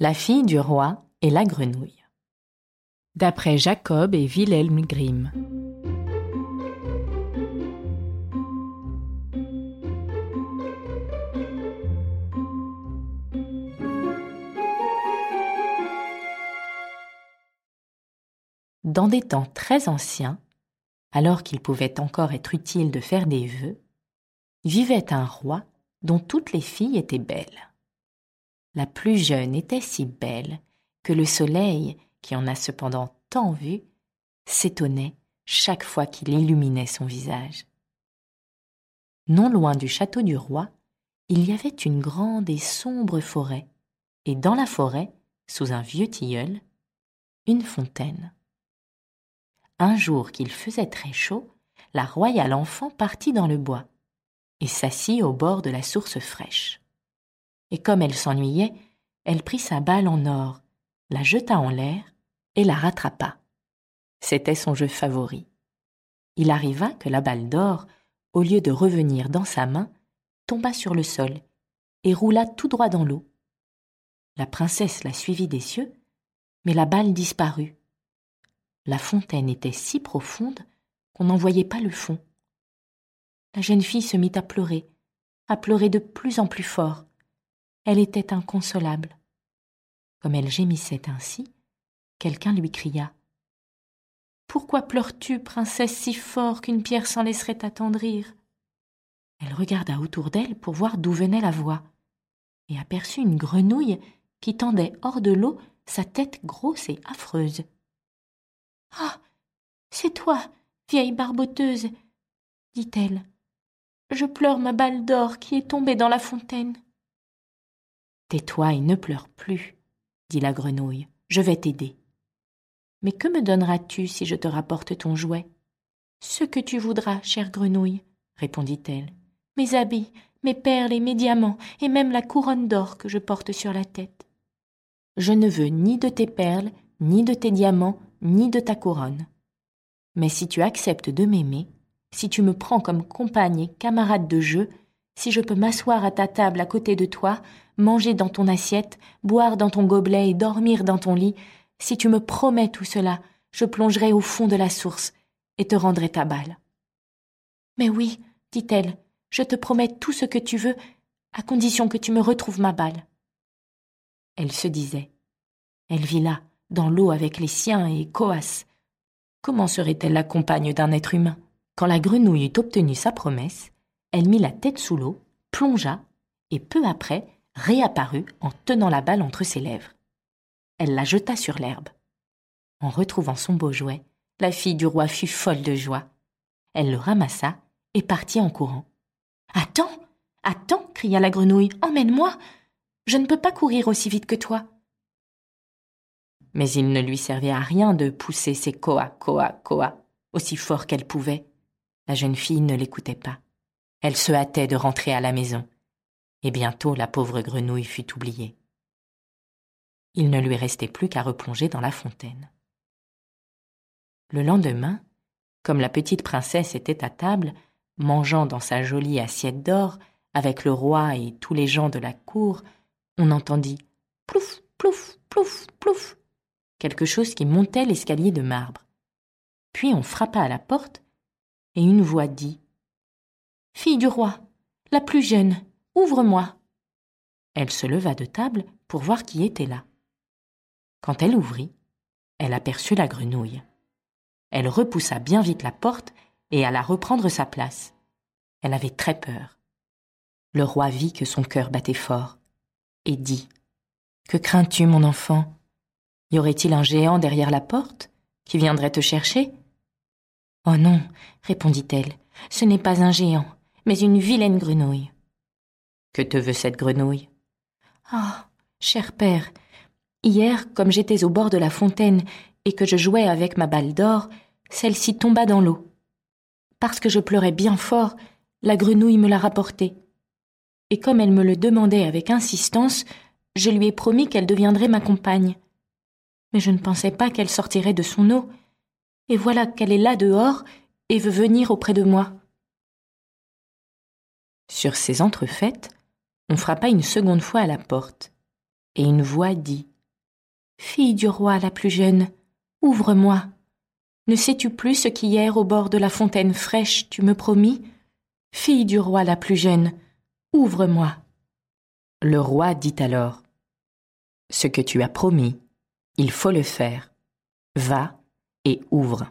La fille du roi et la grenouille. D'après Jacob et Wilhelm Grimm. Dans des temps très anciens, alors qu'il pouvait encore être utile de faire des vœux, vivait un roi dont toutes les filles étaient belles. La plus jeune était si belle que le soleil, qui en a cependant tant vu, s'étonnait chaque fois qu'il illuminait son visage. Non loin du château du roi, il y avait une grande et sombre forêt, et dans la forêt, sous un vieux tilleul, une fontaine. Un jour qu'il faisait très chaud, la royale enfant partit dans le bois et s'assit au bord de la source fraîche. Et comme elle s'ennuyait, elle prit sa balle en or, la jeta en l'air et la rattrapa. C'était son jeu favori. Il arriva que la balle d'or, au lieu de revenir dans sa main, tomba sur le sol et roula tout droit dans l'eau. La princesse la suivit des cieux, mais la balle disparut la fontaine était si profonde qu'on n'en voyait pas le fond. La jeune fille se mit à pleurer, à pleurer de plus en plus fort. Elle était inconsolable. Comme elle gémissait ainsi, quelqu'un lui cria. Pourquoi pleures-tu, princesse, si fort qu'une pierre s'en laisserait attendrir? Elle regarda autour d'elle pour voir d'où venait la voix, et aperçut une grenouille qui tendait hors de l'eau sa tête grosse et affreuse. Ah. C'est toi, vieille barboteuse, dit-elle. Je pleure ma balle d'or qui est tombée dans la fontaine. Tais-toi et ne pleure plus, dit la grenouille. Je vais t'aider. Mais que me donneras-tu si je te rapporte ton jouet? Ce que tu voudras, chère grenouille, répondit-elle. Mes habits, mes perles et mes diamants, et même la couronne d'or que je porte sur la tête. Je ne veux ni de tes perles, ni de tes diamants, ni de ta couronne. Mais si tu acceptes de m'aimer, si tu me prends comme compagne et camarade de jeu, si je peux m'asseoir à ta table à côté de toi, manger dans ton assiette, boire dans ton gobelet et dormir dans ton lit, si tu me promets tout cela, je plongerai au fond de la source et te rendrai ta balle. Mais oui, dit-elle, je te promets tout ce que tu veux, à condition que tu me retrouves ma balle. Elle se disait. Elle vit là, dans l'eau avec les siens et Coas. Comment serait-elle la compagne d'un être humain? Quand la grenouille eut obtenu sa promesse, elle mit la tête sous l'eau, plongea, et peu après réapparut en tenant la balle entre ses lèvres. Elle la jeta sur l'herbe. En retrouvant son beau jouet, la fille du roi fut folle de joie. Elle le ramassa et partit en courant. Attends, attends, cria la grenouille, emmène-moi. Je ne peux pas courir aussi vite que toi mais il ne lui servait à rien de pousser ses koa, koa, koa, aussi fort qu'elle pouvait. La jeune fille ne l'écoutait pas. Elle se hâtait de rentrer à la maison. Et bientôt la pauvre grenouille fut oubliée. Il ne lui restait plus qu'à replonger dans la fontaine. Le lendemain, comme la petite princesse était à table, mangeant dans sa jolie assiette d'or, avec le roi et tous les gens de la cour, on entendit plouf, plouf, plouf, plouf quelque chose qui montait l'escalier de marbre. Puis on frappa à la porte, et une voix dit Fille du roi, la plus jeune, ouvre-moi. Elle se leva de table pour voir qui était là. Quand elle ouvrit, elle aperçut la grenouille. Elle repoussa bien vite la porte et alla reprendre sa place. Elle avait très peur. Le roi vit que son cœur battait fort et dit Que crains-tu, mon enfant? Y aurait-il un géant derrière la porte qui viendrait te chercher Oh non, répondit-elle, ce n'est pas un géant, mais une vilaine grenouille. Que te veut cette grenouille Ah, cher père, hier, comme j'étais au bord de la fontaine et que je jouais avec ma balle d'or, celle-ci tomba dans l'eau. Parce que je pleurais bien fort, la grenouille me l'a rapportée. Et comme elle me le demandait avec insistance, je lui ai promis qu'elle deviendrait ma compagne mais je ne pensais pas qu'elle sortirait de son eau. Et voilà qu'elle est là dehors et veut venir auprès de moi. Sur ces entrefaites, on frappa une seconde fois à la porte, et une voix dit Fille du roi la plus jeune, ouvre-moi. Ne sais-tu plus ce qu'hier au bord de la fontaine fraîche tu me promis? Fille du roi la plus jeune, ouvre-moi. Le roi dit alors Ce que tu as promis, il faut le faire. Va et ouvre.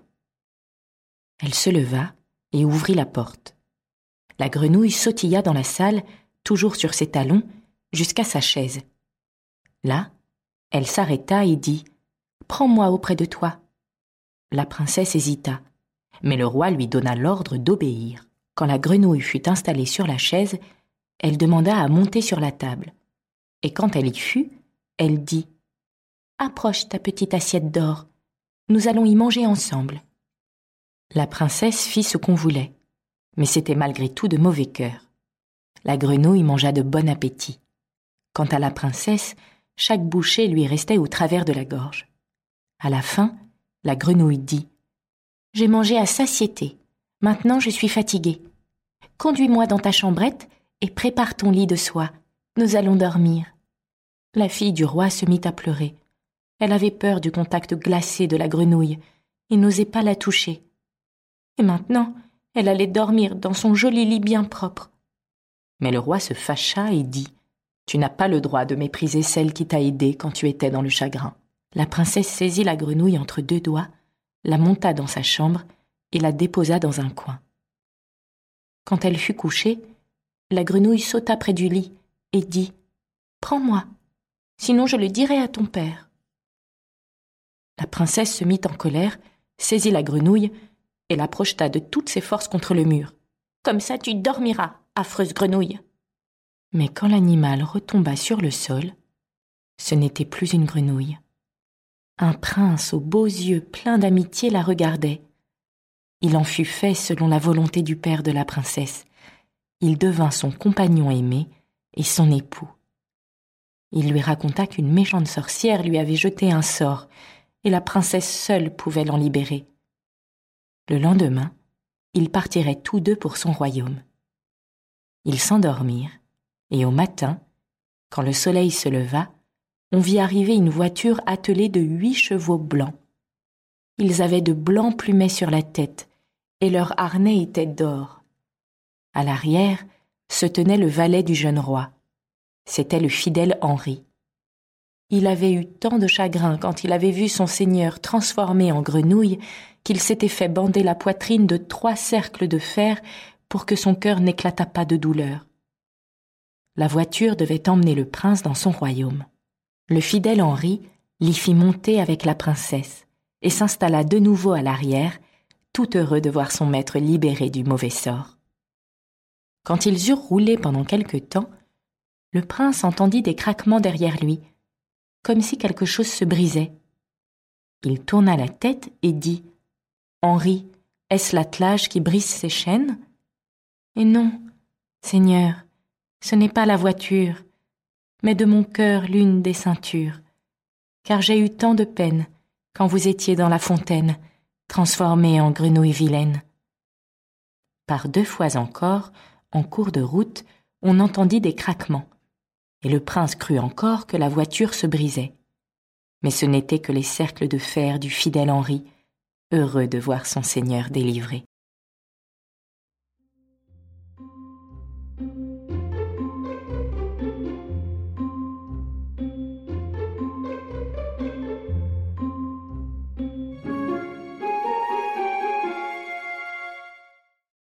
Elle se leva et ouvrit la porte. La grenouille sautilla dans la salle, toujours sur ses talons, jusqu'à sa chaise. Là, elle s'arrêta et dit Prends-moi auprès de toi. La princesse hésita, mais le roi lui donna l'ordre d'obéir. Quand la grenouille fut installée sur la chaise, elle demanda à monter sur la table. Et quand elle y fut, elle dit Approche ta petite assiette d'or. Nous allons y manger ensemble. La princesse fit ce qu'on voulait, mais c'était malgré tout de mauvais cœur. La grenouille mangea de bon appétit. Quant à la princesse, chaque bouchée lui restait au travers de la gorge. À la fin, la grenouille dit J'ai mangé à satiété. Maintenant je suis fatiguée. Conduis-moi dans ta chambrette et prépare ton lit de soie. Nous allons dormir. La fille du roi se mit à pleurer. Elle avait peur du contact glacé de la grenouille et n'osait pas la toucher. Et maintenant, elle allait dormir dans son joli lit bien propre. Mais le roi se fâcha et dit Tu n'as pas le droit de mépriser celle qui t'a aidé quand tu étais dans le chagrin. La princesse saisit la grenouille entre deux doigts, la monta dans sa chambre et la déposa dans un coin. Quand elle fut couchée, la grenouille sauta près du lit et dit Prends-moi, sinon je le dirai à ton père. La princesse se mit en colère, saisit la grenouille et la projeta de toutes ses forces contre le mur. Comme ça tu dormiras, affreuse grenouille. Mais quand l'animal retomba sur le sol, ce n'était plus une grenouille. Un prince aux beaux yeux pleins d'amitié la regardait. Il en fut fait selon la volonté du père de la princesse. Il devint son compagnon aimé et son époux. Il lui raconta qu'une méchante sorcière lui avait jeté un sort, et la princesse seule pouvait l'en libérer. Le lendemain, ils partiraient tous deux pour son royaume. Ils s'endormirent, et au matin, quand le soleil se leva, on vit arriver une voiture attelée de huit chevaux blancs. Ils avaient de blancs plumets sur la tête, et leur harnais était d'or. À l'arrière se tenait le valet du jeune roi. C'était le fidèle Henri. Il avait eu tant de chagrin quand il avait vu son seigneur transformé en grenouille qu'il s'était fait bander la poitrine de trois cercles de fer pour que son cœur n'éclatât pas de douleur. La voiture devait emmener le prince dans son royaume. Le fidèle Henri l'y fit monter avec la princesse et s'installa de nouveau à l'arrière, tout heureux de voir son maître libéré du mauvais sort. Quand ils eurent roulé pendant quelque temps, le prince entendit des craquements derrière lui, comme si quelque chose se brisait. Il tourna la tête et dit Henri, est-ce l'attelage qui brise ses chaînes? Et non, Seigneur, ce n'est pas la voiture, mais de mon cœur l'une des ceintures, car j'ai eu tant de peine quand vous étiez dans la fontaine, transformée en grenouille vilaine. Par deux fois encore, en cours de route, on entendit des craquements, et le prince crut encore que la voiture se brisait. Mais ce n'étaient que les cercles de fer du fidèle Henri, heureux de voir son Seigneur délivré.